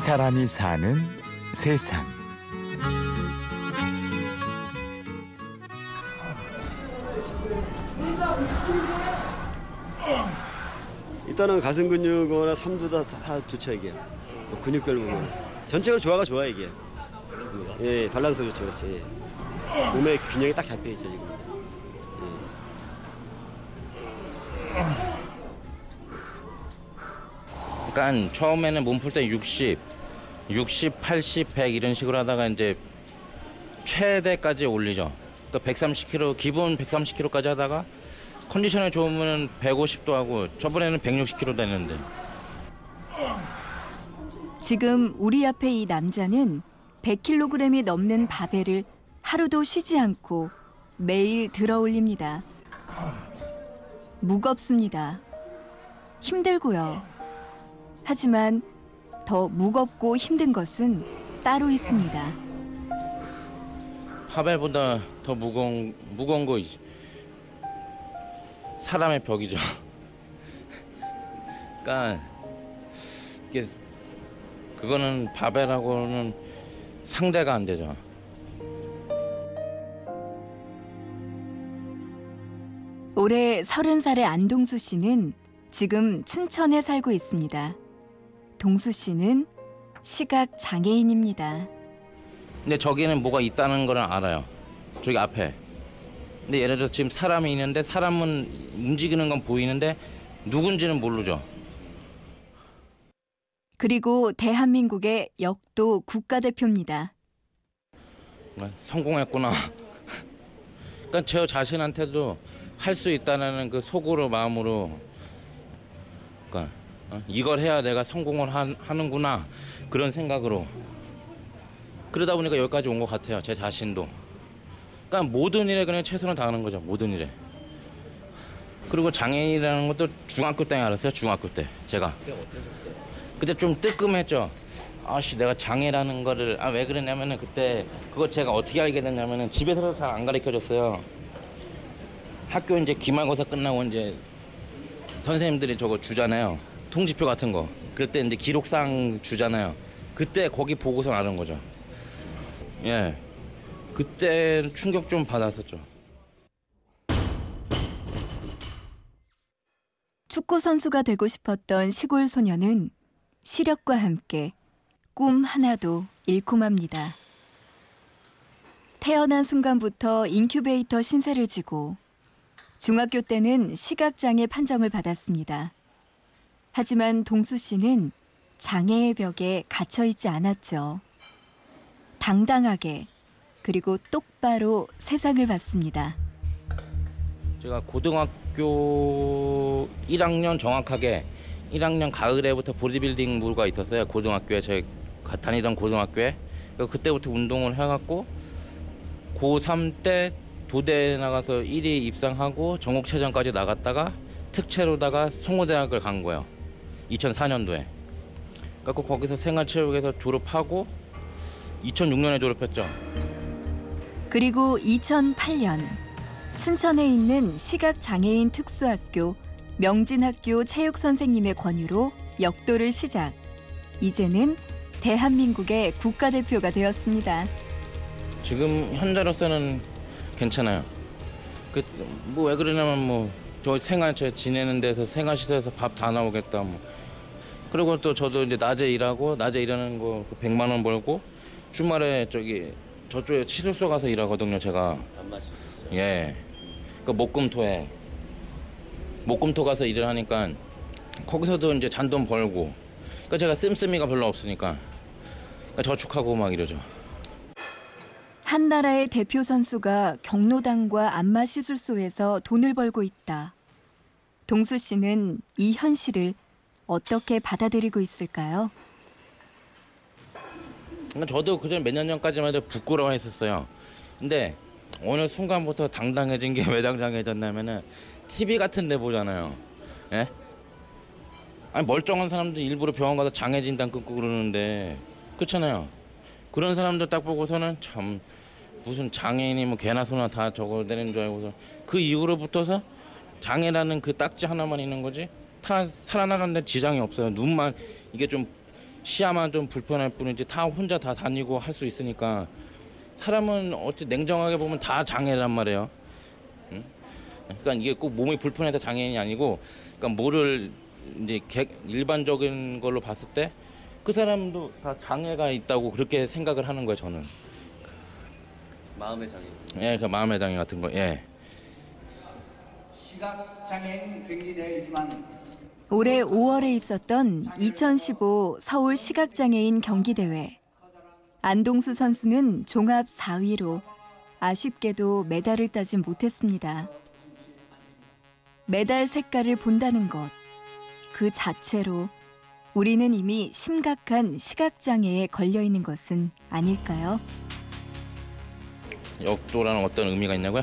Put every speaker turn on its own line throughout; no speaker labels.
사람이 사는 세상.
일단은 가슴 근육이나 삼두 다, 다 좋죠 이게. 뭐 근육별 부분 전체적으로 조화가 좋아 이게. 예 밸런스 좋죠 그렇지. 예. 몸의 균형이 딱 잡혀 있죠 지금.
그러니까 처음에는 몸 풀 때 60, 60, 80, 100 이런 식으로 하다가 이제 최대까지 올리죠. 그러니까 130kg 기본 130kg까지 하다가 컨디션이 좋으면 150도 하고 저번에는 160kg 됐는데
지금 우리 앞에 이 남자는 100kg이 넘는 바벨을 하루도 쉬지 않고 매일 들어 올립니다. 무겁습니다. 힘들고요. 하지만 더 무겁고 힘든 것은 따로 있습니다.
파벨보다 더 무거운 무거운 거 있- 사람의 벽이죠. 그러니까 이게 그거는 바벨하고는 상대가 안 되죠.
올해 30살의 안동수 씨는 지금 춘천에 살고 있습니다. 동수 씨는 시각 장애인입니다.
근데 저기는 뭐가 있다는 걸 알아요. 저기 앞에. 근데 예를 들어 지금 사람이 있는데 사람은 움직이는 건 보이는데 누군지는 모르죠.
그리고 대한민국의 역도 국가대표입니다.
아, 성공했구나. 그러니까 저 자신한테도 할 수 있다는 그 속으로 마음으로 그러니까 어, 이걸 해야 내가 성공을 하, 하는구나 그런 생각으로 그러다 보니까 여기까지 온 것 같아요. 제 자신도. 그러니까 모든 일에 그냥 최선을 다하는 거죠. 모든 일에. 그리고 장애인이라는 것도 중학교 때 알았어요. 중학교 때 제가. 그때 좀 뜨끔했죠. 아씨 내가 장애라는 거를 아 왜 그랬냐면은 그때 그거 제가 어떻게 알게 됐냐면은 집에서 잘 안 가르쳐 줬어요. 학교 이제 기말고사 끝나고 이제 선생님들이 저거 주잖아요. 통지표 같은 거. 그때 이제 기록상 주잖아요. 그때 거기 보고서 아는 거죠. 예. 그때 충격 좀 받았었죠.
축구 선수가 되고 싶었던 시골 소녀는 시력과 함께 꿈 하나도 잃고 맙니다. 태어난 순간부터 인큐베이터 신세를 지고 중학교 때는 시각장애 판정을 받았습니다. 하지만 동수 씨는 장애의 벽에 갇혀 있지 않았죠. 당당하게 그리고 똑바로 세상을 봤습니다.
제가 고등학교 1학년 정확하게 1학년 가을에부터 보디빌딩 부가 있었어요. 고등학교에 제 다니던 고등학교에 그때부터 운동을 해갖고 고3 때 도대에 나가서 1위 입상하고 전국체전까지 나갔다가 특채로다가 송호대학을 간 거예요. 2004년도에. 그래서 거기서 생활체육에서 졸업하고 2006년에 졸업했죠.
그리고 2008년 춘천에 있는 시각장애인 특수학교 명진학교 체육 선생님의 권유로 역도를 시작. 이제는 대한민국의 국가대표가 되었습니다.
지금 현재로서는 괜찮아요. 그 뭐 왜 그러냐면 뭐 저 생활 저 지내는 데서 생활 시설에서 밥 다 나오겠다 뭐. 그리고 또 저도 이제 낮에 일하고 낮에 일하는 거 100만 원 벌고 주말에 저기 저쪽에 치술소 가서 일하거든요, 제가. 예. 그 목금토에 목금토 가서 일을 하니까 거기서도 이제 잔돈 벌고. 그러니까 제가 씀씀이가 별로 없으니까 그러니까 저축하고 막 이러죠.
한 나라의 대표 선수가 경로당과 안마 시술소에서 돈을 벌고 있다. 동수 씨는 이 현실을 어떻게 받아들이고 있을까요?
저도 그전 몇 년 전까지만 해도 부끄러워했었어요. 근데 어느 순간부터 당당해진 게 왜 당당해졌냐면은 TV 같은 데 보잖아요. 예? 아니 멀쩡한 사람들 일부러 병원 가서 장애 진단 끊고 그러는데 그렇잖아요. 그런 사람들 딱 보고서는 참 무슨 장애인이 뭐 개나 소나 다 저거 되는 줄 알고서 그 이후로부터서 장애라는 그 딱지 하나만 있는 거지 다 살아나가는데 지장이 없어요. 눈만 이게 좀 시야만 좀 불편할 뿐이지 다 혼자 다 다니고 할 수 있으니까 사람은 어찌 냉정하게 보면 다 장애란 말이에요. 응? 그러니까 이게 꼭 몸이 불편해서 장애인이 아니고, 그러니까 뭐를 이제 개- 일반적인 걸로 봤을 때 그 사람도 다 장애가 있다고 그렇게 생각을 하는 거예요. 저는.
마음의 장애.
예, 그 마음의 장애 같은 거. 예.
시각 장애인 경기대회이지만
올해 5월에 있었던 2015 서울 시각장애인 경기대회. 안동수 선수는 종합 4위로 아쉽게도 메달을 따진 못했습니다. 메달 색깔을 본다는 것, 그 자체로 우리는 이미 심각한 시각장애에 걸려 있는 것은 아닐까요?
역도라는 어떤 의미가 있냐고요?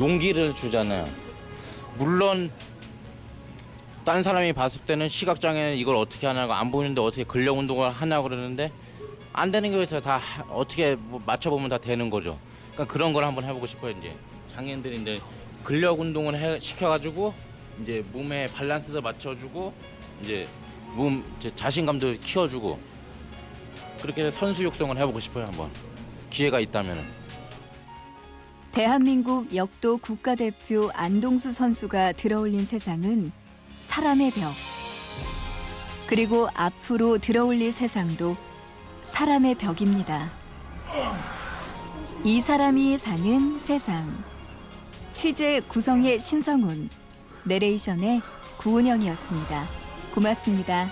용기를 주잖아요. 물론 딴 사람이 봤을 때는 시각장애는 이걸 어떻게 하냐고 안 보이는데 어떻게 근력 운동을 하냐고 그러는데 안 되는 거에서 다 하- 어떻게 뭐 맞춰보면 다 되는 거죠. 그러니까 그런 걸 한번 해보고 싶어요 이제 장애인들이 이제 근력 운동을 해, 시켜가지고 이제 몸에 밸런스도 맞춰주고 이제 몸 이제 자신감도 키워주고 그렇게 선수 육성을 해보고 싶어요 한번 기회가 있다면은.
대한민국 역도 국가대표 안동수 선수가 들어올린 세상은 사람의 벽. 그리고 앞으로 들어올릴 세상도 사람의 벽입니다. 이 사람이 사는 세상. 취재 구성의 신성훈, 내레이션의 구은영이었습니다. 고맙습니다.